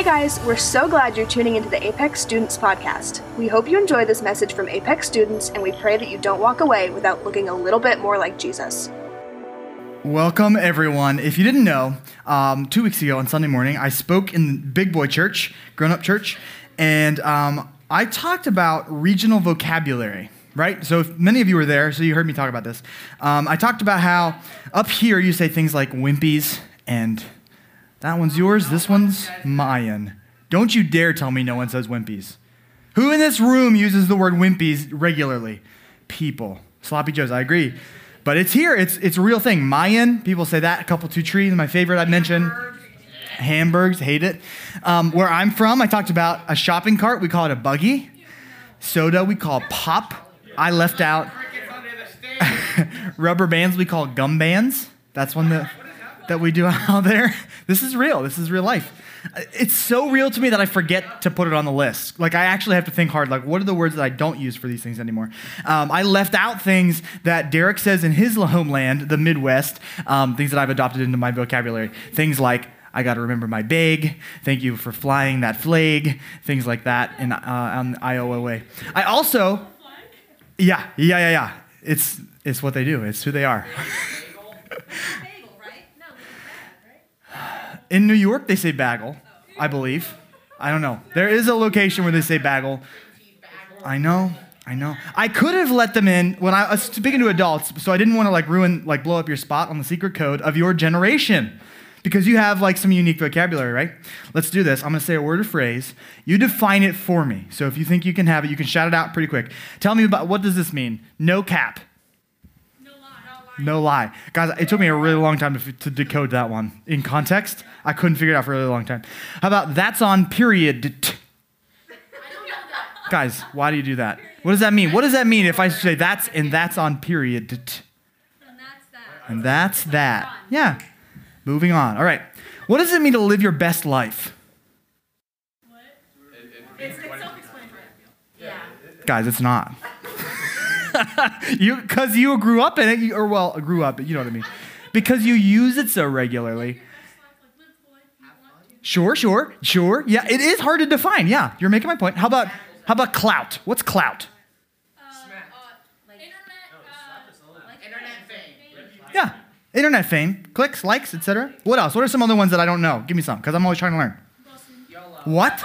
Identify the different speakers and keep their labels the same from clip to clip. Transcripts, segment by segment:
Speaker 1: Hey guys, we're so glad you're tuning into the Apex Students Podcast. We hope you enjoy this message from Apex students, and we pray that you don't walk away without looking a little bit more like Jesus.
Speaker 2: Welcome, everyone. If you didn't know, um, two weeks ago on Sunday morning, I spoke in Big Boy Church, grown up church, and um, I talked about regional vocabulary, right? So, many of you were there, so you heard me talk about this. Um, I talked about how up here you say things like wimpies and that one's yours, this one's mine. Don't you dare tell me no one says wimpies. Who in this room uses the word wimpies regularly? People. Sloppy Joes, I agree. But it's here, it's, it's a real thing. Mayan, people say that. A couple, two trees, my favorite I'd mention. Hamburgs, hate it. Um, where I'm from, I talked about a shopping cart, we call it a buggy. Soda, we call pop. I left out rubber bands, we call gum bands. That's one that, that we do out there. This is real, this is real life. It's so real to me that I forget to put it on the list. Like, I actually have to think hard, like, what are the words that I don't use for these things anymore? Um, I left out things that Derek says in his homeland, the Midwest, um, things that I've adopted into my vocabulary. Things like, I got to remember my bag. Thank you for flying that flag. Things like that in uh, on Iowa way. I also, yeah, yeah, yeah, yeah. It's it's what they do. It's who they are. In New York, they say bagel, I believe. I don't know. There is a location where they say bagel. I know. I know. I could have let them in when I was speaking to adults, so I didn't want to like ruin, like blow up your spot on the secret code of your generation. Because you have like some unique vocabulary, right? Let's do this. I'm gonna say a word or phrase. You define it for me. So if you think you can have it, you can shout it out pretty quick. Tell me about what does this mean? No cap. No lie. Guys, it took me a really long time to, to decode that one. In context, I couldn't figure it out for a really long time. How about that's on period? Guys, why do you do that? What does that mean? What does that mean if I say that's and that's on period? And that's that. And that's that. Yeah. Moving on. All right. What does it mean to live your best life?
Speaker 3: It's, it's self-explanatory. Yeah.
Speaker 2: Guys, it's not. You because you grew up in it, you, or well, grew up, you know what I mean. Because you use it so regularly. Sure, sure, sure. Yeah, it is hard to define. Yeah, you're making my point. How about how about clout? What's clout? Yeah, internet fame, clicks, likes, etc. What else? What are some other ones that I don't know? Give me some, because I'm always trying to learn. What?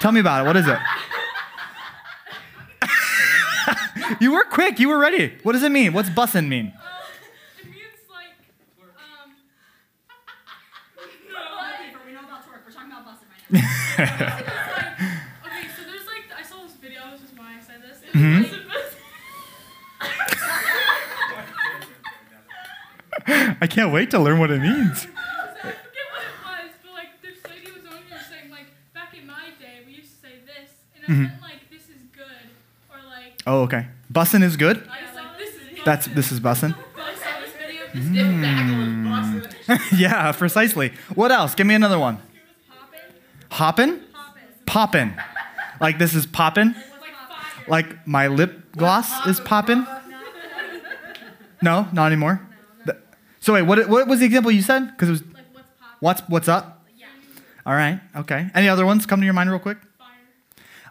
Speaker 2: Tell me about it. What is it? You were quick. You were ready. What does it mean? What's bussin' mean?
Speaker 3: It means like, um,
Speaker 4: We know about twerk. We're talking about busting right now.
Speaker 3: it's like, okay, so there's like, I saw this video, this is why I said this. It's
Speaker 2: Mhm.
Speaker 3: it's-
Speaker 2: I can't wait to learn what it means.
Speaker 3: I forget what it was, but like this lady was on here saying like back in my day we used to say this, and it meant like this is good, or like
Speaker 2: Oh, okay. Bussin' is good.
Speaker 3: I like this is.
Speaker 2: That's this is bussin'.
Speaker 3: I saw this video. Hmm.
Speaker 2: yeah, precisely. What else? Give me another one. Hoppin'? Poppin'. Like this is poppin'? Like my lip gloss is poppin'? No, not anymore. So wait, what, what was the example you said? Because it was what's what's up? All right, okay. Any other ones come to your mind real quick? Fire.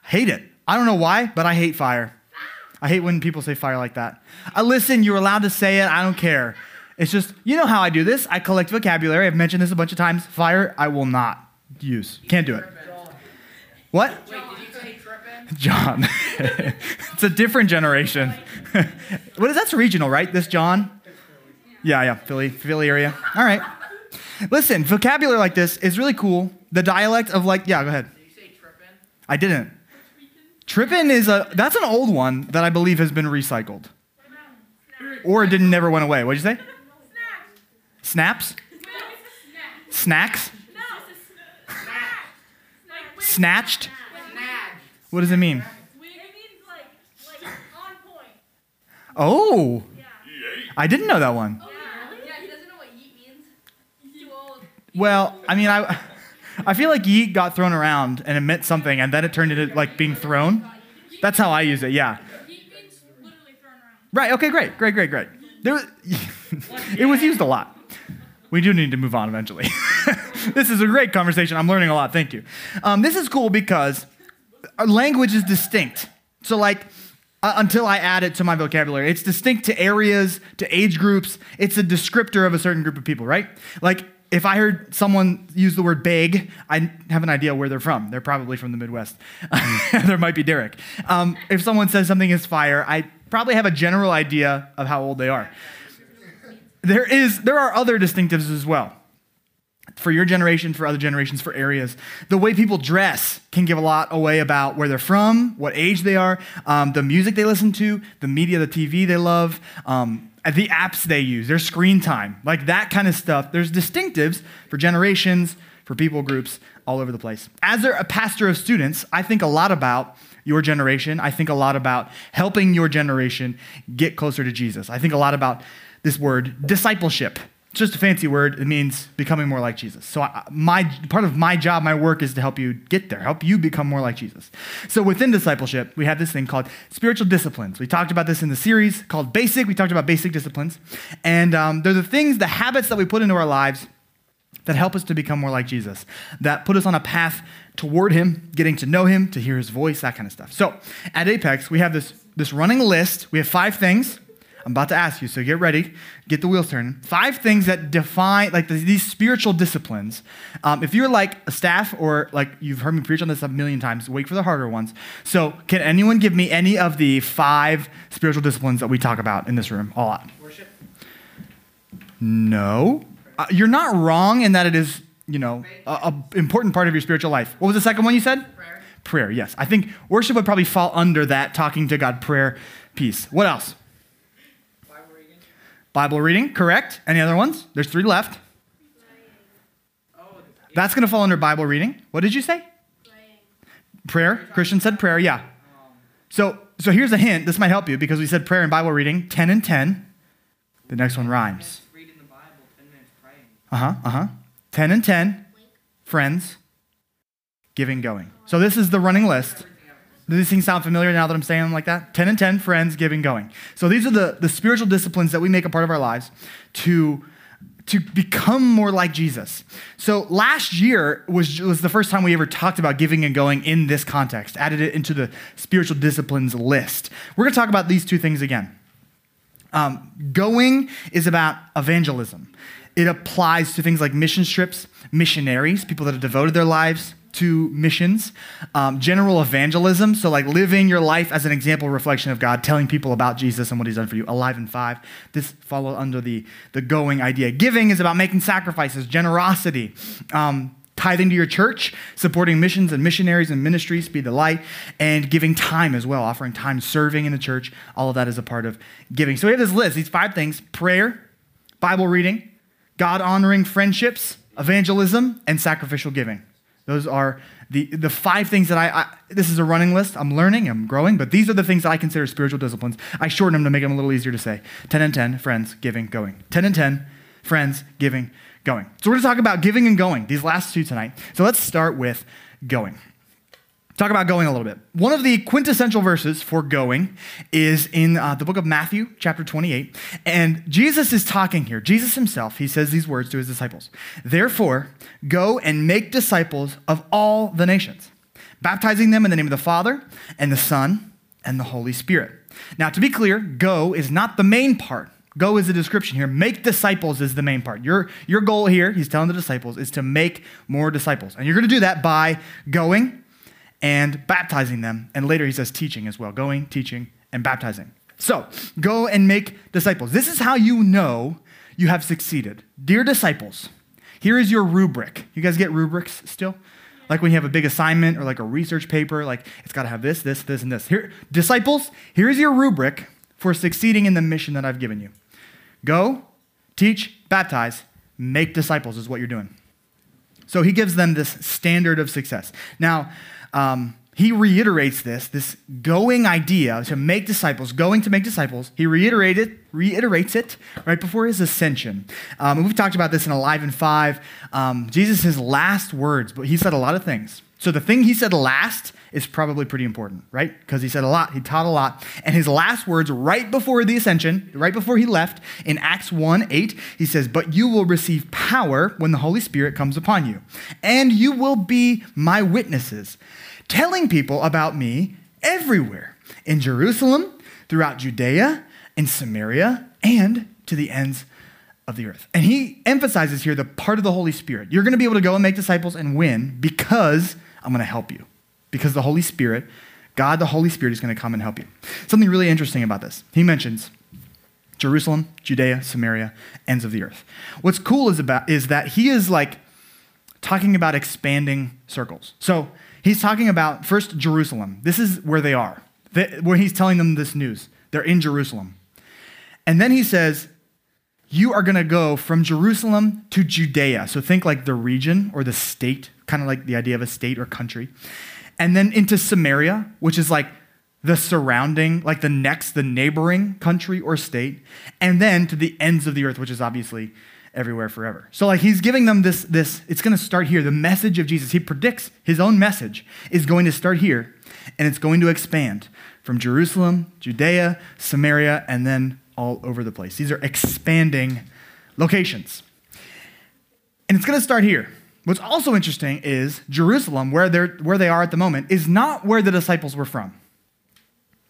Speaker 2: Hate it. I don't know why, but I hate fire. I hate when people say fire like that. I listen, you're allowed to say it. I don't care. It's just, you know how I do this. I collect vocabulary. I've mentioned this a bunch of times. Fire, I will not use. Can't do it. What? John. it's a different generation. what is that's regional, right? This John? Yeah, yeah, Philly, Philly area. All right. Listen, vocabulary like this is really cool. The dialect of like, yeah, go ahead. I didn't. Trippin' is a that's an old one that I believe has been recycled. Or it didn't never went away. What'd you say? Snaps? Snacks? Snatched? What does it mean? Oh. I didn't know that one.
Speaker 4: Yeah, he doesn't know what yeet means. Too old.
Speaker 2: Well, I mean, I, I feel like yeet got thrown around and it meant something, and then it turned into like being thrown. That's how I use it. Yeah. Right. Okay. Great. Great. Great. Great. There was, it was used a lot. We do need to move on eventually. this is a great conversation. I'm learning a lot. Thank you. Um, this is cool because our language is distinct. So, like, uh, until I add it to my vocabulary, it's distinct to areas, to age groups. It's a descriptor of a certain group of people, right? Like, if I heard someone use the word big, I have an idea where they're from. They're probably from the Midwest. there might be Derek. Um, if someone says something is fire, I probably have a general idea of how old they are. There is there are other distinctives as well. For your generation, for other generations, for areas. The way people dress can give a lot away about where they're from, what age they are, um, the music they listen to, the media, the TV they love, um, Uh, the apps they use, their screen time, like that kind of stuff. There's distinctives for generations, for people groups all over the place. As a pastor of students, I think a lot about your generation. I think a lot about helping your generation get closer to Jesus. I think a lot about this word, discipleship. It's just a fancy word. It means becoming more like Jesus. So I, my part of my job, my work is to help you get there, help you become more like Jesus. So within discipleship, we have this thing called spiritual disciplines. We talked about this in the series called Basic. We talked about basic disciplines, and um, they're the things, the habits that we put into our lives that help us to become more like Jesus, that put us on a path toward Him, getting to know Him, to hear His voice, that kind of stuff. So at Apex, we have this this running list. We have five things I'm about to ask you, so get ready, get the wheels turning. Five things that define, like these spiritual disciplines. Um, if you're like a staff or like you've heard me preach on this a million times, wait for the harder ones. So, can anyone give me any of the five spiritual disciplines that we talk about in this room a lot?
Speaker 5: Worship.
Speaker 2: No. Uh, you're not wrong in that it is, you know, an important part of your spiritual life. What was the second one you said?
Speaker 5: Prayer.
Speaker 2: Prayer, yes. I think worship would probably fall under that talking to God prayer piece. What else?
Speaker 5: Bible reading.
Speaker 2: Correct. Any other ones? There's three left.
Speaker 5: Oh,
Speaker 2: That's going to fall under Bible reading. What did you say? Prayer. Christian said prayer, yeah. So, so here's a hint. This might help you because we said prayer and Bible reading, 10 and 10. The next one rhymes.
Speaker 5: reading the Bible, 10 minutes praying.
Speaker 2: Uh huh, uh huh. 10 and 10. Friends. Giving, going. So this is the running list. Do these things sound familiar now that I'm saying them like that? 10 and 10, friends, giving, going. So these are the, the spiritual disciplines that we make a part of our lives to, to become more like Jesus. So last year was, was the first time we ever talked about giving and going in this context, added it into the spiritual disciplines list. We're going to talk about these two things again. Um, going is about evangelism. It applies to things like mission trips, missionaries, people that have devoted their lives to missions, um, general evangelism, so like living your life as an example reflection of God, telling people about Jesus and what he's done for you, Alive in Five. This follow under the, the going idea. Giving is about making sacrifices, generosity, um, tithing to your church, supporting missions and missionaries and ministries, be the light, and giving time as well, offering time serving in the church. All of that is a part of giving. So we have this list, these five things prayer, Bible reading, God honoring friendships, evangelism, and sacrificial giving. Those are the, the five things that I, I, this is a running list. I'm learning, I'm growing, but these are the things that I consider spiritual disciplines. I shorten them to make them a little easier to say. 10 and 10, friends, giving, going. 10 and 10, friends, giving, going. So we're going to talk about giving and going, these last two tonight. So let's start with going. Talk about going a little bit. One of the quintessential verses for going is in uh, the book of Matthew, chapter 28. And Jesus is talking here. Jesus himself, he says these words to his disciples Therefore, go and make disciples of all the nations, baptizing them in the name of the Father, and the Son, and the Holy Spirit. Now, to be clear, go is not the main part. Go is a description here. Make disciples is the main part. Your, your goal here, he's telling the disciples, is to make more disciples. And you're going to do that by going and baptizing them. And later he says teaching as well going, teaching, and baptizing. So go and make disciples. This is how you know you have succeeded. Dear disciples, here is your rubric. You guys get rubrics still? Like when you have a big assignment or like a research paper, like it's got to have this, this, this, and this. Here, disciples, here's your rubric for succeeding in the mission that I've given you. Go, teach, baptize, make disciples is what you're doing. So he gives them this standard of success. Now, um, he reiterates this, this going idea to make disciples, going to make disciples. He reiterated, reiterates it right before his ascension. Um, we've talked about this in Alive in 5. Um, Jesus' last words, but he said a lot of things. So the thing he said last is probably pretty important, right? Because he said a lot, he taught a lot. And his last words right before the ascension, right before he left, in Acts 1 8, he says, But you will receive power when the Holy Spirit comes upon you, and you will be my witnesses, telling people about me everywhere in Jerusalem, throughout Judea, in Samaria, and to the ends of the earth. And he emphasizes here the part of the Holy Spirit. You're going to be able to go and make disciples and win because I'm going to help you. Because the Holy Spirit, God the Holy Spirit, is going to come and help you. Something really interesting about this. He mentions Jerusalem, Judea, Samaria, ends of the earth. What's cool is about is that he is like talking about expanding circles. So he's talking about first Jerusalem. This is where they are. Where he's telling them this news. They're in Jerusalem. And then he says, You are going to go from Jerusalem to Judea. So think like the region or the state, kind of like the idea of a state or country. And then into Samaria, which is like the surrounding, like the next, the neighboring country or state. And then to the ends of the earth, which is obviously everywhere forever. So like he's giving them this this it's going to start here. The message of Jesus, he predicts his own message is going to start here and it's going to expand from Jerusalem, Judea, Samaria and then all over the place. These are expanding locations. And it's going to start here. What's also interesting is Jerusalem, where, they're, where they are at the moment, is not where the disciples were from.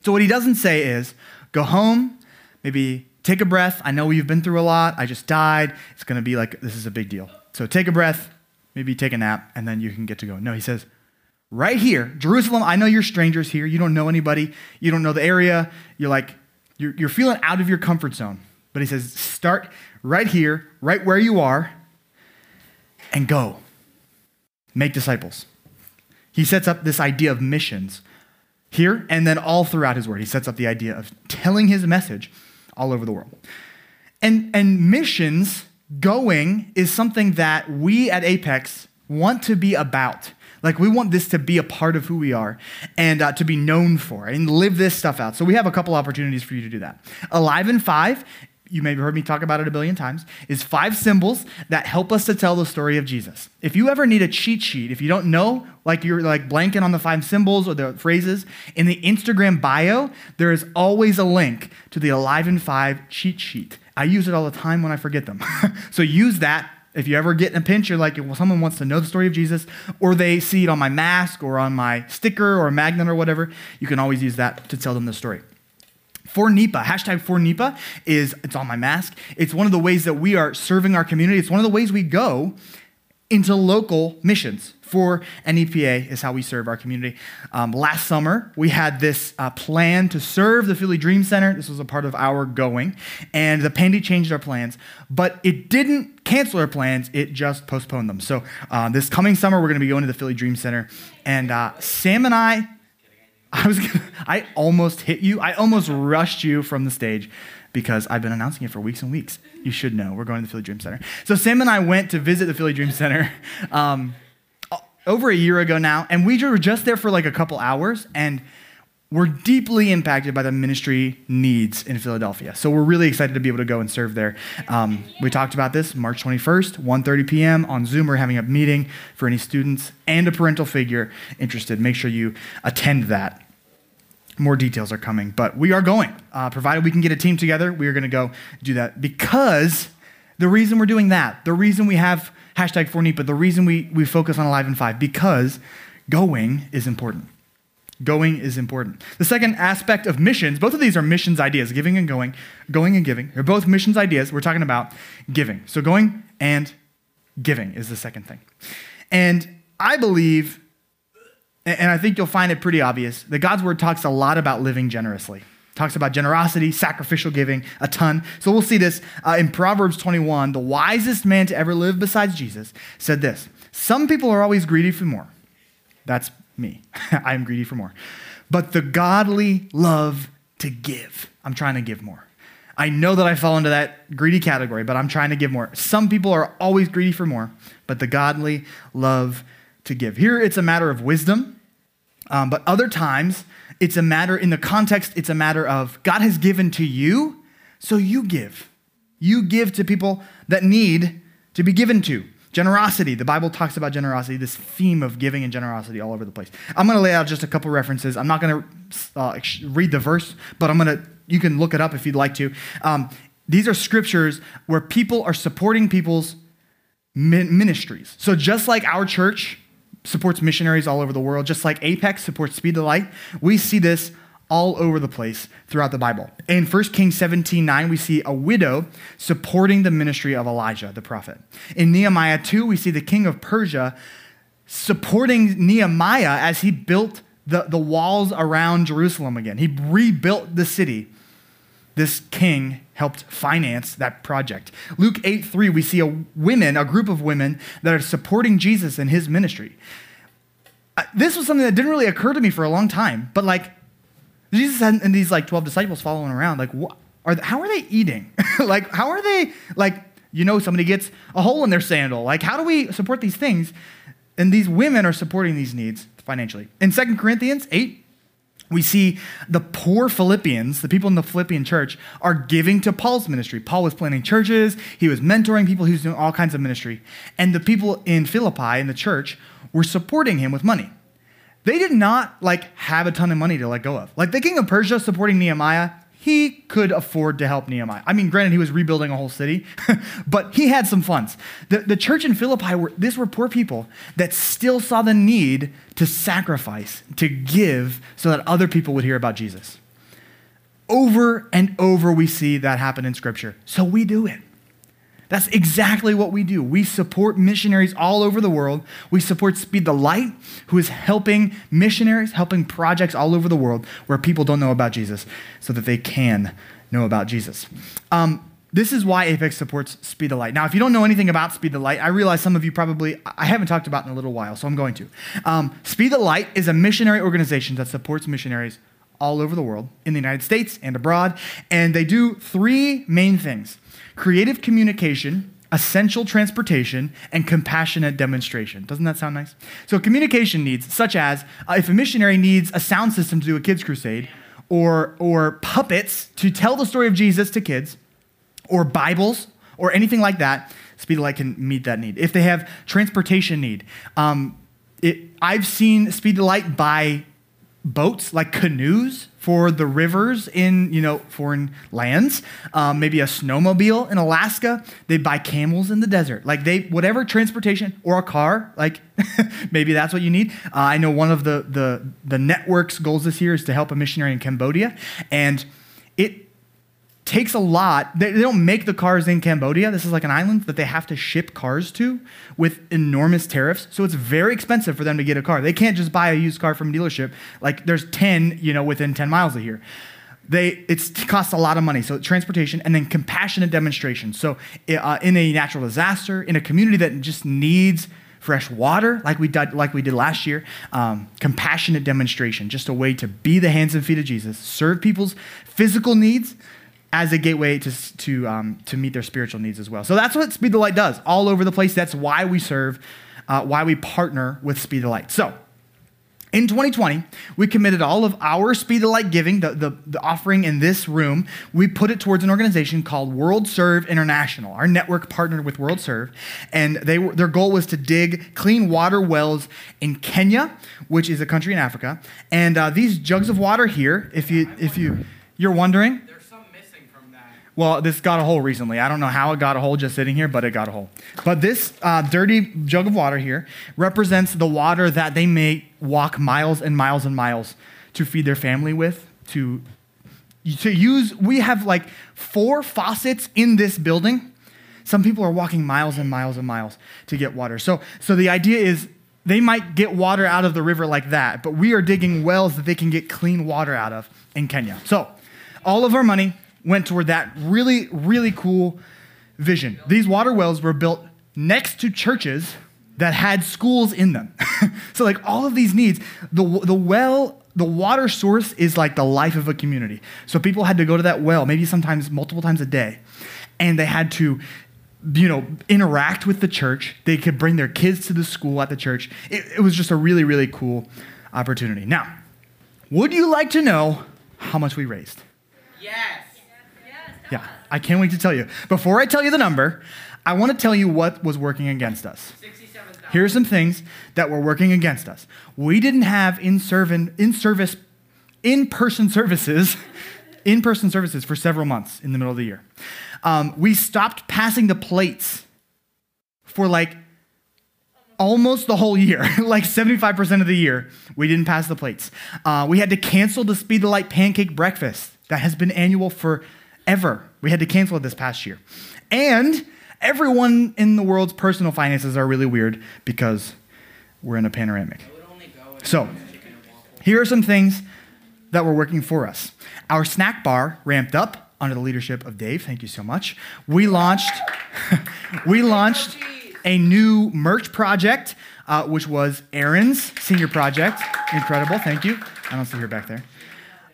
Speaker 2: So, what he doesn't say is go home, maybe take a breath. I know you've been through a lot. I just died. It's going to be like, this is a big deal. So, take a breath, maybe take a nap, and then you can get to go. No, he says, right here, Jerusalem, I know you're strangers here. You don't know anybody. You don't know the area. You're like, you're, you're feeling out of your comfort zone. But he says, start right here, right where you are, and go. Make disciples. He sets up this idea of missions here and then all throughout his word. He sets up the idea of telling his message all over the world. And, and missions, going, is something that we at Apex want to be about. Like, we want this to be a part of who we are and uh, to be known for and live this stuff out. So, we have a couple opportunities for you to do that. Alive in Five, you may have heard me talk about it a billion times, is five symbols that help us to tell the story of Jesus. If you ever need a cheat sheet, if you don't know, like you're like blanking on the five symbols or the phrases, in the Instagram bio, there is always a link to the Alive in Five cheat sheet. I use it all the time when I forget them. so use that if you ever get in a pinch, you're like, well, someone wants to know the story of Jesus, or they see it on my mask or on my sticker or magnet or whatever, you can always use that to tell them the story. For NEPA, hashtag for NEPA is, it's on my mask. It's one of the ways that we are serving our community. It's one of the ways we go into local missions for NEPA is how we serve our community. Um, last summer, we had this uh, plan to serve the Philly Dream Center. This was a part of our going, and the pandemic changed our plans, but it didn't cancel our plans. It just postponed them. So uh, this coming summer, we're going to be going to the Philly Dream Center, and uh, Sam and I. I was gonna, I almost hit you. I almost rushed you from the stage because I've been announcing it for weeks and weeks. You should know. We're going to the Philly Dream Center. So Sam and I went to visit the Philly Dream Center um, over a year ago now, and we were just there for like a couple hours, and we're deeply impacted by the ministry needs in Philadelphia. So we're really excited to be able to go and serve there. Um, we talked about this March 21st, 1:30 p.m. on Zoom. We're having a meeting for any students and a parental figure interested. Make sure you attend that. More details are coming, but we are going. Uh, provided we can get a team together, we are going to go do that because the reason we're doing that, the reason we have hashtag for NEPA, the reason we, we focus on Alive in Five, because going is important. Going is important. The second aspect of missions, both of these are missions ideas, giving and going, going and giving. They're both missions ideas. We're talking about giving. So going and giving is the second thing. And I believe and I think you'll find it pretty obvious that God's word talks a lot about living generously. It talks about generosity, sacrificial giving, a ton. So we'll see this uh, in Proverbs 21. The wisest man to ever live besides Jesus said this Some people are always greedy for more. That's me. I am greedy for more. But the godly love to give. I'm trying to give more. I know that I fall into that greedy category, but I'm trying to give more. Some people are always greedy for more, but the godly love to give. Here it's a matter of wisdom um, but other times, it's a matter, in the context, it's a matter of God has given to you, So you give. You give to people that need to be given to. Generosity. The Bible talks about generosity, this theme of giving and generosity all over the place. I'm going to lay out just a couple references. I'm not going to uh, read the verse, but I'm going to, you can look it up if you'd like to. Um, these are scriptures where people are supporting people's ministries. So just like our church supports missionaries all over the world, just like Apex supports Speed the Light, we see this all over the place throughout the Bible. In 1 Kings 17 9, we see a widow supporting the ministry of Elijah, the prophet. In Nehemiah 2, we see the king of Persia supporting Nehemiah as he built the, the walls around Jerusalem again. He rebuilt the city. This king helped finance that project. Luke 8 3, we see a women, a group of women that are supporting Jesus in his ministry. Uh, This was something that didn't really occur to me for a long time, but like Jesus had and these like 12 disciples following around, like, what are, how are they eating? like, how are they, like, you know, somebody gets a hole in their sandal. Like, how do we support these things? And these women are supporting these needs financially. In 2 Corinthians 8, we see the poor Philippians, the people in the Philippian church, are giving to Paul's ministry. Paul was planting churches, he was mentoring people, he was doing all kinds of ministry. And the people in Philippi, in the church, were supporting him with money. They did not like have a ton of money to let go of. Like the king of Persia supporting Nehemiah, he could afford to help Nehemiah. I mean, granted, he was rebuilding a whole city, but he had some funds. The, the church in Philippi, were, these were poor people that still saw the need to sacrifice, to give, so that other people would hear about Jesus. Over and over, we see that happen in Scripture. So we do it. That's exactly what we do. We support missionaries all over the world. We support Speed the Light, who is helping missionaries, helping projects all over the world where people don't know about Jesus so that they can know about Jesus. Um, this is why Apex supports Speed the Light. Now, if you don't know anything about Speed the Light, I realize some of you probably, I haven't talked about it in a little while, so I'm going to. Um, Speed the Light is a missionary organization that supports missionaries all over the world, in the United States and abroad, and they do three main things creative communication, essential transportation, and compassionate demonstration. Doesn't that sound nice? So, communication needs, such as uh, if a missionary needs a sound system to do a kids' crusade, or, or puppets to tell the story of Jesus to kids, or Bibles, or anything like that, Speed the Light can meet that need. If they have transportation need, um, it, I've seen Speed the Light buy boats like canoes for the rivers in you know foreign lands um, maybe a snowmobile in alaska. They buy camels in the desert. Like they whatever transportation or a car like maybe that's what you need. Uh, i know one of the, the the network's goals this year is to help a missionary in cambodia. And it takes a lot. They, they don't make the cars in Cambodia. This is like an island that they have to ship cars to with enormous tariffs. So it's very expensive for them to get a car. They can't just buy a used car from a dealership. Like there's 10, you know, within 10 miles of here. They, it costs a lot of money. So transportation and then compassionate demonstration. So uh, in a natural disaster, in a community that just needs fresh water, like we did, like we did last year, um, compassionate demonstration, just a way to be the hands and feet of Jesus, serve people's physical needs, as a gateway to, to, um, to meet their spiritual needs as well. So that's what Speed the Light does all over the place. That's why we serve, uh, why we partner with Speed the Light. So in 2020, we committed all of our Speed the Light giving, the, the, the offering in this room, we put it towards an organization called World Serve International. Our network partnered with World Serve, and they were, their goal was to dig clean water wells in Kenya, which is a country in Africa. And uh, these jugs of water here, if you if you you're wondering,
Speaker 5: There's some missing from that.
Speaker 2: Well, this got a hole recently. I don't know how it got a hole just sitting here, but it got a hole. But this uh, dirty jug of water here represents the water that they may walk miles and miles and miles to feed their family with, to, to use. We have like four faucets in this building. Some people are walking miles and miles and miles to get water. So, so the idea is they might get water out of the river like that, but we are digging wells that they can get clean water out of in Kenya. So, all of our money went toward that really, really cool vision. These water wells were built next to churches that had schools in them. so, like all of these needs, the, the well, the water source is like the life of a community. So, people had to go to that well, maybe sometimes multiple times a day, and they had to you know, interact with the church. They could bring their kids to the school at the church. It, it was just a really, really cool opportunity. Now, would you like to know how much we raised? Yeah, I can't wait to tell you. Before I tell you the number, I want to tell you what was working against us. Here are some things that were working against us. We didn't have in in service in person services, in person services for several months in the middle of the year. Um, we stopped passing the plates for like almost the whole year, like 75% of the year, we didn't pass the plates. Uh, we had to cancel the Speed the Light pancake breakfast that has been annual forever. We had to cancel it this past year. And everyone in the world's personal finances are really weird because we're in a panoramic. So, here are some things that were working for us. Our snack bar ramped up under the leadership of Dave. Thank you so much. We launched we launched a new merch project, uh, which was Aaron's senior project. Incredible. Thank you. I don't see her back there.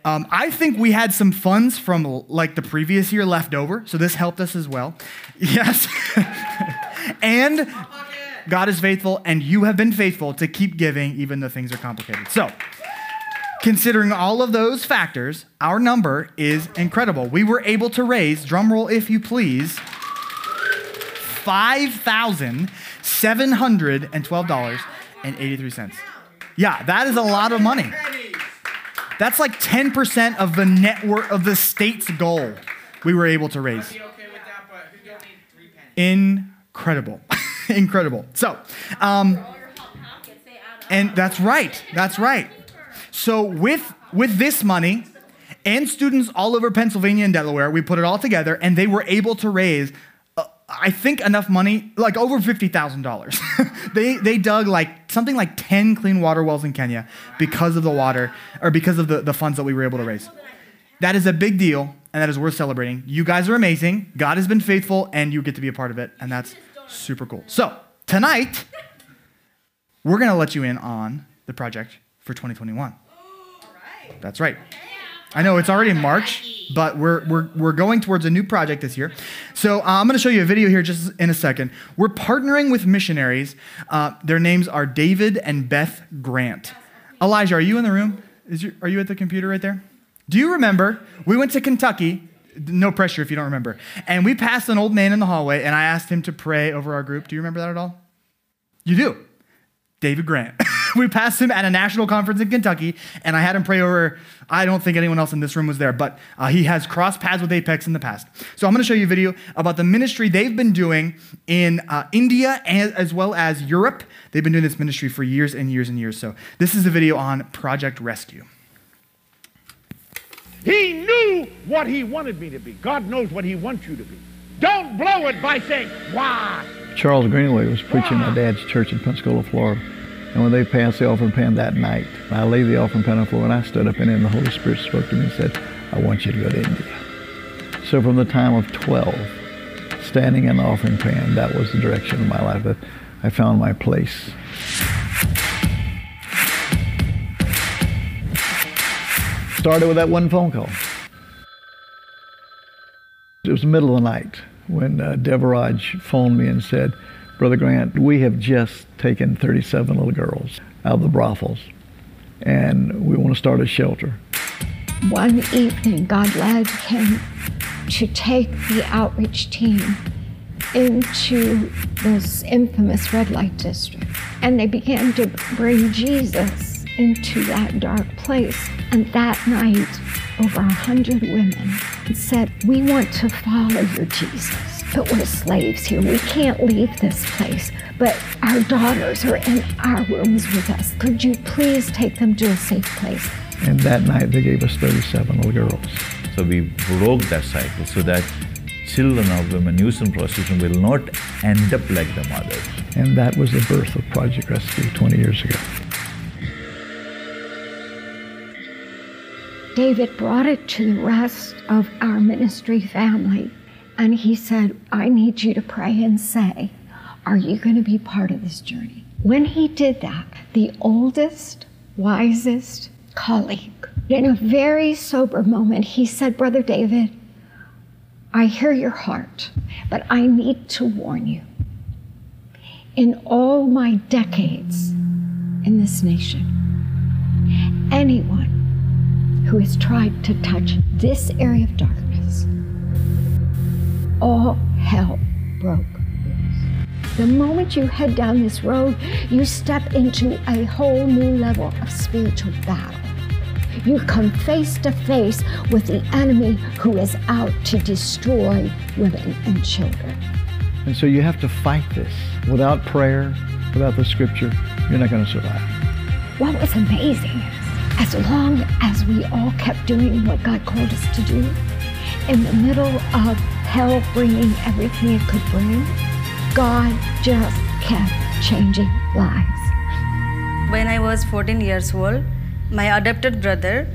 Speaker 2: Um, I think we had some funds from like the previous year left over, so this helped us as well. Yes. and God is faithful, and you have been faithful to keep giving even though things are complicated. So, considering all of those factors, our number is incredible. We were able to raise, drum roll if you please, $5,712.83. Yeah, that is a lot of money. That's like 10% of the network of the state's goal we were able to raise.
Speaker 5: Okay that, but who don't need three pennies?
Speaker 2: Incredible. Incredible. So, um, and that's right. That's right. So with with this money and students all over Pennsylvania and Delaware, we put it all together, and they were able to raise, I think, enough money, like over fifty thousand dollars. they they dug like something like ten clean water wells in Kenya because of the water or because of the, the funds that we were able to raise. That is a big deal, and that is worth celebrating. You guys are amazing. God has been faithful, and you get to be a part of it, and that's super cool. So tonight, we're gonna let you in on the project for 2021. That's right. I know it's already March, but we're, we're, we're going towards a new project this year. So uh, I'm going to show you a video here just in a second. We're partnering with missionaries. Uh, their names are David and Beth Grant. Elijah, are you in the room? Is your, are you at the computer right there? Do you remember? We went to Kentucky. No pressure if you don't remember. And we passed an old man in the hallway, and I asked him to pray over our group. Do you remember that at all? You do. David Grant. we passed him at a national conference in Kentucky, and I had him pray over. I don't think anyone else in this room was there, but uh, he has crossed paths with Apex in the past. So I'm going to show you a video about the ministry they've been doing in uh, India and, as well as Europe. They've been doing this ministry for years and years and years. So this is a video on Project Rescue.
Speaker 6: He knew what he wanted me to be. God knows what he wants you to be. Don't blow it by saying, why?
Speaker 7: Charles Greenaway was preaching at my dad's church in Pensacola, Florida. And when they passed the offering pan that night, I laid the offering pan on the floor and I stood up and then the Holy Spirit spoke to me and said, I want you to go to India. So from the time of 12, standing in the offering pan, that was the direction of my life. That I found my place. Started with that one phone call. It was the middle of the night when uh, Devaraj phoned me and said, Brother Grant, we have just taken 37 little girls out of the brothels, and we want to start a shelter.
Speaker 8: One evening, God led him to take the outreach team into this infamous red light district. And they began to bring Jesus into that dark place. And that night, over a hundred women said, We want to follow your Jesus, but we're slaves here. We can't leave this place. But our daughters are in our rooms with us. Could you please take them to a safe place?
Speaker 7: And that night, they gave us 37 little girls.
Speaker 9: So we broke that cycle so that children of women used in prostitution will not end up like the mothers.
Speaker 7: And that was the birth of Project Rescue 20 years ago.
Speaker 8: David brought it to the rest of our ministry family, and he said, I need you to pray and say, Are you going to be part of this journey? When he did that, the oldest, wisest colleague, in a very sober moment, he said, Brother David, I hear your heart, but I need to warn you. In all my decades in this nation, anyone who has tried to touch this area of darkness all hell broke loose. The moment you head down this road, you step into a whole new level of spiritual battle. You come face to face with the enemy who is out to destroy women and children.
Speaker 7: And so you have to fight this. Without prayer, without the scripture, you're not going to survive.
Speaker 8: What was amazing is, as long as we all kept doing what God called us to do, in the middle of hell bringing everything it could bring, God just kept changing lives.
Speaker 10: When I was 14 years old, my adopted brother,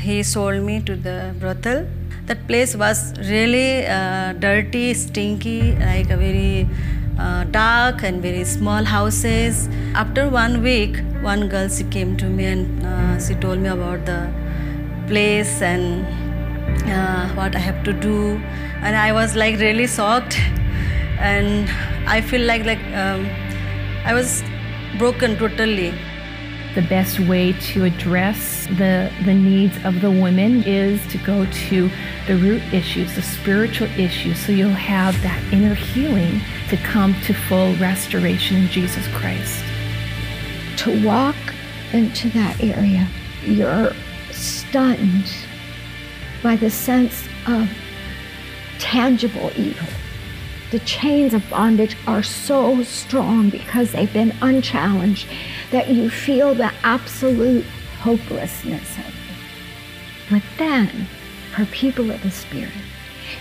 Speaker 10: he sold me to the brothel. That place was really uh, dirty, stinky, like a very uh, dark and very small houses. After one week, one girl she came to me and uh, she told me about the place and uh, what I have to do, and I was like really shocked, and I feel like like um, I was broken totally.
Speaker 11: The best way to address the, the needs of the women is to go to the root issues, the spiritual issues, so you'll have that inner healing to come to full restoration in Jesus Christ.
Speaker 8: To walk into that area, you're stunned by the sense of tangible evil. The chains of bondage are so strong because they've been unchallenged that you feel the absolute hopelessness of it. But then, for people of the Spirit,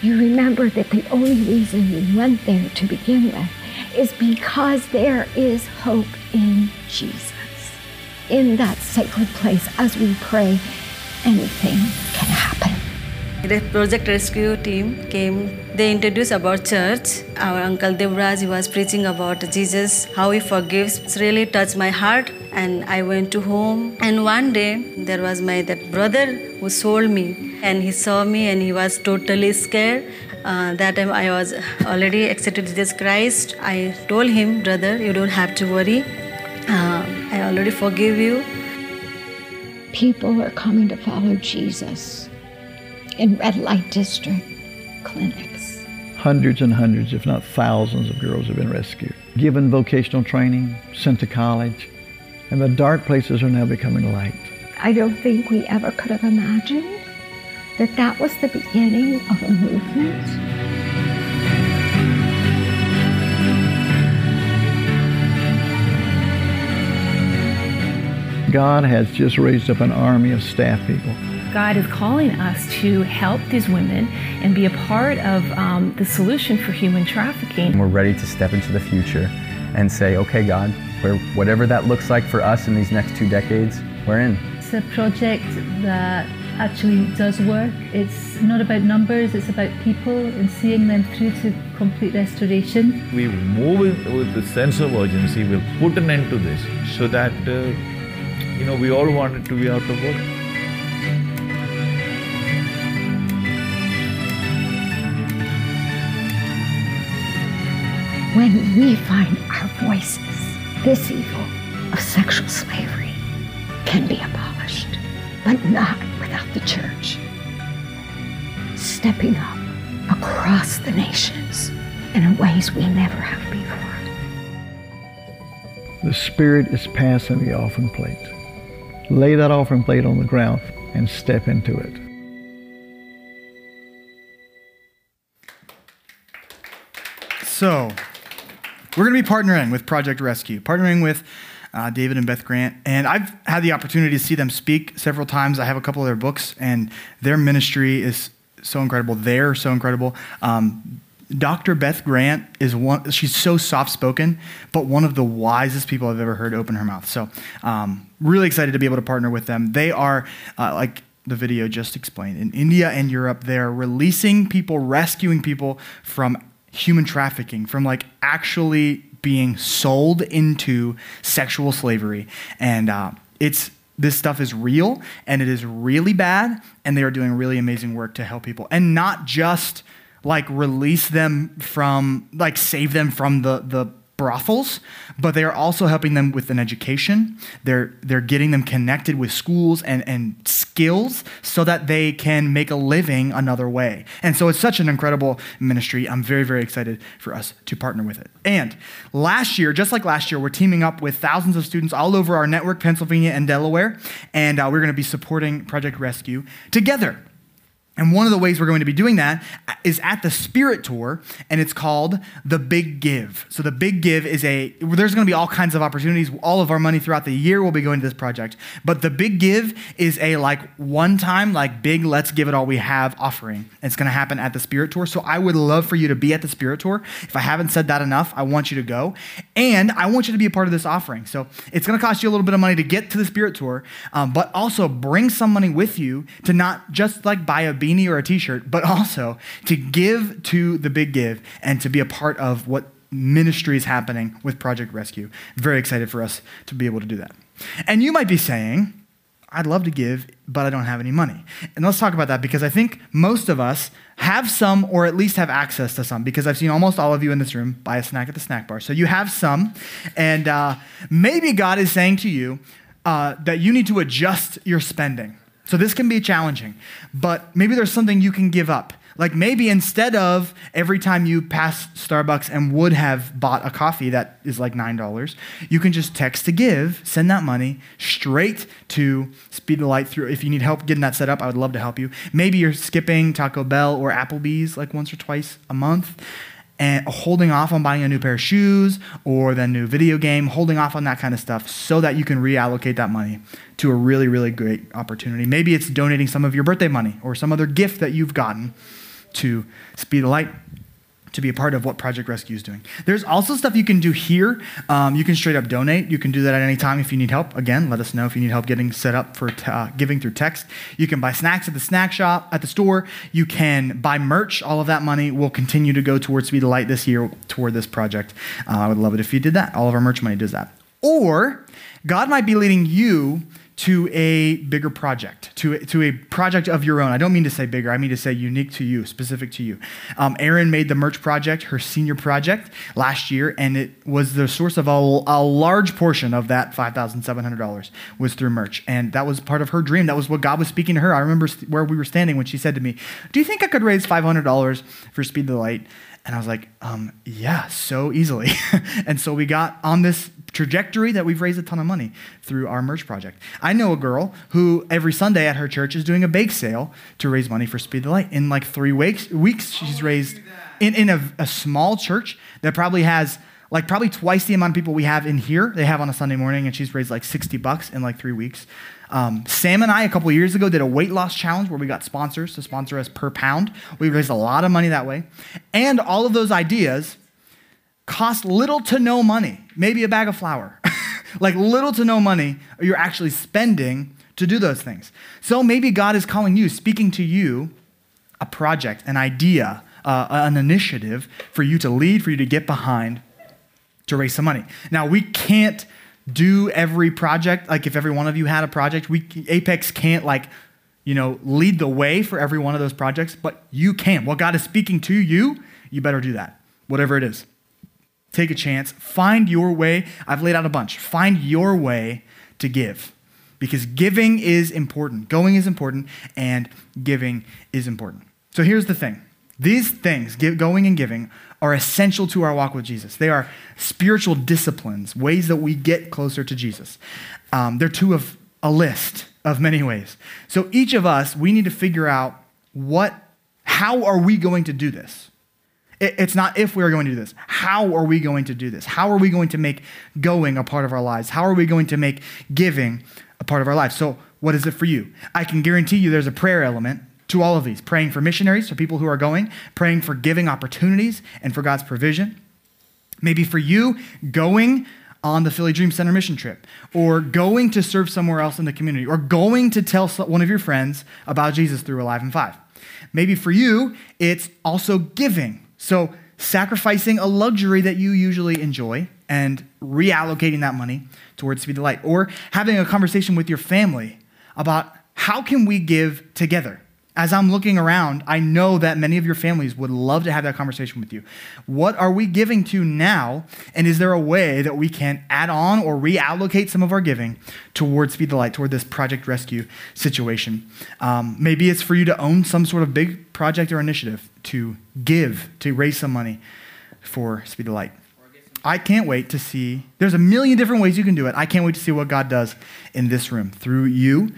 Speaker 8: you remember that the only reason you went there to begin with is because there is hope in Jesus. In that sacred place, as we pray, anything can happen.
Speaker 10: The Project Rescue team came. They introduced about church. Our uncle Devraj was preaching about Jesus, how he forgives. It's really touched my heart. And I went to home. And one day there was my that brother who sold me, and he saw me and he was totally scared. Uh, that time I was already accepted Jesus Christ. I told him, brother, you don't have to worry. Uh, I already forgive you.
Speaker 8: People are coming to follow Jesus in red light district clinics.
Speaker 7: Hundreds and hundreds, if not thousands, of girls have been rescued, given vocational training, sent to college, and the dark places are now becoming light.
Speaker 8: I don't think we ever could have imagined that that was the beginning of a movement.
Speaker 7: God has just raised up an army of staff people.
Speaker 11: God is calling us to help these women and be a part of um, the solution for human trafficking.
Speaker 12: We're ready to step into the future and say, okay, God, we're, whatever that looks like for us in these next two decades, we're in.
Speaker 13: It's a project that actually does work. It's not about numbers, it's about people and seeing them through to complete restoration.
Speaker 9: We move with, with the sense of urgency, we'll put an end to this so that, uh, you know, we all want it to be out of work.
Speaker 8: When we find our voices, this evil of sexual slavery can be abolished, but not without the church stepping up across the nations in ways we never have before.
Speaker 7: The Spirit is passing the offering plate. Lay that offering plate on the ground and step into it.
Speaker 2: So, we're going to be partnering with Project Rescue, partnering with uh, David and Beth Grant. And I've had the opportunity to see them speak several times. I have a couple of their books, and their ministry is so incredible. They're so incredible. Um, Dr. Beth Grant is one, she's so soft spoken, but one of the wisest people I've ever heard open her mouth. So, um, really excited to be able to partner with them. They are, uh, like the video just explained, in India and Europe, they're releasing people, rescuing people from human trafficking, from like actually being sold into sexual slavery. And uh, it's, this stuff is real and it is really bad, and they are doing really amazing work to help people. And not just like release them from, like save them from the, the brothels, but they are also helping them with an education. They're, they're getting them connected with schools and, and skills so that they can make a living another way. And so it's such an incredible ministry. I'm very, very excited for us to partner with it. And last year, just like last year, we're teaming up with thousands of students all over our network, Pennsylvania and Delaware, and uh, we're going to be supporting Project Rescue together. And one of the ways we're going to be doing that is at the Spirit Tour, and it's called The Big Give. So, The Big Give is a, there's going to be all kinds of opportunities. All of our money throughout the year will be going to this project. But The Big Give is a like one time, like big, let's give it all we have offering. It's going to happen at the Spirit Tour. So, I would love for you to be at the Spirit Tour. If I haven't said that enough, I want you to go. And I want you to be a part of this offering. So, it's going to cost you a little bit of money to get to the Spirit Tour, um, but also bring some money with you to not just like buy a beanie or a t-shirt, but also to give to the big give and to be a part of what ministry is happening with Project Rescue. Very excited for us to be able to do that. And you might be saying, I'd love to give, but I don't have any money. And let's talk about that because I think most of us have some or at least have access to some because I've seen almost all of you in this room buy a snack at the snack bar. So you have some, and uh, maybe God is saying to you uh, that you need to adjust your spending. So this can be challenging, but maybe there's something you can give up. Like maybe instead of every time you pass Starbucks and would have bought a coffee that is like $9, you can just text to give, send that money straight to Speed the Light through. If you need help getting that set up, I would love to help you. Maybe you're skipping Taco Bell or Applebee's like once or twice a month and holding off on buying a new pair of shoes or the new video game, holding off on that kind of stuff so that you can reallocate that money to a really, really great opportunity. Maybe it's donating some of your birthday money or some other gift that you've gotten to Speed the Light to be a part of what Project Rescue is doing. There's also stuff you can do here. Um, you can straight up donate. You can do that at any time if you need help. Again, let us know if you need help getting set up for uh, giving through text. You can buy snacks at the snack shop, at the store. You can buy merch. All of that money will continue to go towards Speed the Light this year toward this project. Uh, I would love it if you did that. All of our merch money does that. Or God might be leading you to a bigger project, to, to a project of your own. I don't mean to say bigger, I mean to say unique to you, specific to you. Um, Erin made the merch project her senior project last year, and it was the source of a, a large portion of that $5,700 was through merch. And that was part of her dream. That was what God was speaking to her. I remember where we were standing when she said to me, Do you think I could raise $500 for Speed the Light? And I was like, um, yeah, so easily. and so we got on this trajectory that we've raised a ton of money through our merch project. I know a girl who every Sunday at her church is doing a bake sale to raise money for Speed the Light. In like three weeks, weeks she's raised in, in a, a small church that probably has like probably twice the amount of people we have in here they have on a sunday morning and she's raised like 60 bucks in like three weeks. Um, sam and i a couple years ago did a weight loss challenge where we got sponsors to sponsor us per pound. We raised a lot of money that way. And all of those ideas cost little to no money maybe a bag of flour. Like little to no money you're actually spending to do those things. So maybe god is calling you speaking to you a project an idea uh, an initiative for you to lead for you to get behind to raise some money. Now, we can't do every project. Like, if every one of you had a project, we, Apex can't, like, you know, lead the way for every one of those projects, but you can. What God is speaking to you, you better do that, whatever it is. Take a chance. Find your way. I've laid out a bunch. Find your way to give because giving is important. Going is important, and giving is important. So here's the thing these things, going and giving, are essential to our walk with Jesus. They are spiritual disciplines, ways that we get closer to Jesus. Um, they're two of a list of many ways. So each of us, we need to figure out what, how are we going to do this? It's not if we are going to do this. How are we going to do this? How are we going to make going a part of our lives? How are we going to make giving a part of our lives? So, what is it for you? I can guarantee you there's a prayer element to all of these praying for missionaries, for people who are going, praying for giving opportunities and for God's provision. Maybe for you, going on the Philly Dream Center mission trip, or going to serve somewhere else in the community, or going to tell one of your friends about Jesus through Alive in Five. Maybe for you, it's also giving. So, sacrificing a luxury that you usually enjoy and reallocating that money towards Speed the Light, or having a conversation with your family about how can we give together As I'm looking around, I know that many of your families would love to have that conversation with you. What are we giving to now? And is there a way that we can add on or reallocate some of our giving towards Speed the Light, toward this Project Rescue situation? Um, maybe it's for you to own some sort of big project or initiative to give, to raise some money for Speed the Light. I can't wait to see. There's a million different ways you can do it. I can't wait to see what God does in this room through you.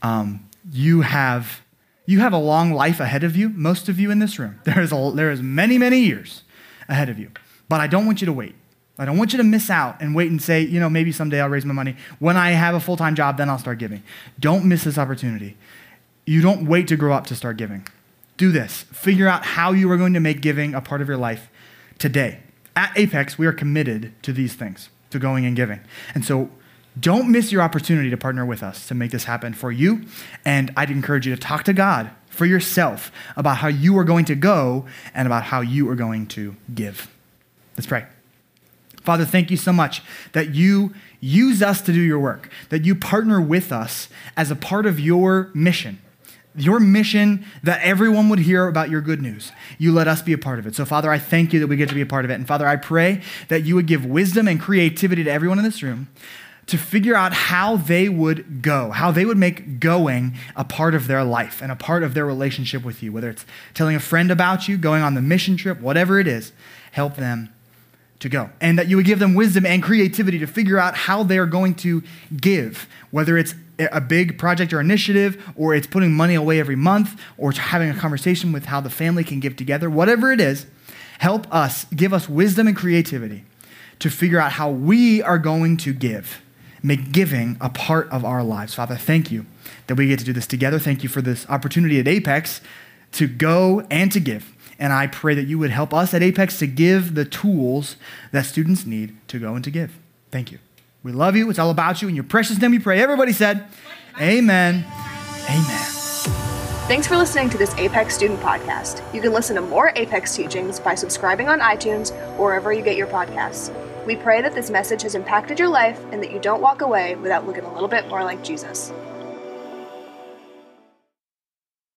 Speaker 2: Um, you have you have a long life ahead of you. Most of you in this room, there is a, there is many many years ahead of you. But I don't want you to wait. I don't want you to miss out and wait and say, you know, maybe someday I'll raise my money. When I have a full time job, then I'll start giving. Don't miss this opportunity. You don't wait to grow up to start giving. Do this. Figure out how you are going to make giving a part of your life today. At Apex, we are committed to these things, to going and giving. And so don't miss your opportunity to partner with us to make this happen for you. And I'd encourage you to talk to God for yourself about how you are going to go and about how you are going to give. Let's pray. Father, thank you so much that you use us to do your work, that you partner with us as a part of your mission your mission that everyone would hear about your good news. You let us be a part of it. So, Father, I thank you that we get to be a part of it. And, Father, I pray that you would give wisdom and creativity to everyone in this room to figure out how they would go, how they would make going a part of their life and a part of their relationship with you, whether it's telling a friend about you, going on the mission trip, whatever it is, help them to go. And that you would give them wisdom and creativity to figure out how they're going to give, whether it's a big project or initiative, or it's putting money away every month, or having a conversation with how the family can give together, whatever it is, help us, give us wisdom and creativity to figure out how we are going to give. Make giving a part of our lives. Father, thank you that we get to do this together. Thank you for this opportunity at Apex to go and to give. And I pray that you would help us at Apex to give the tools that students need to go and to give. Thank you. We love you. It's all about you. In your precious name we pray. Everybody said, Amen. Amen.
Speaker 1: Thanks for listening to this Apex Student Podcast. You can listen to more Apex teachings by subscribing on iTunes or wherever you get your podcasts. We pray that this message has impacted your life and that you don't walk away without looking a little bit more like Jesus.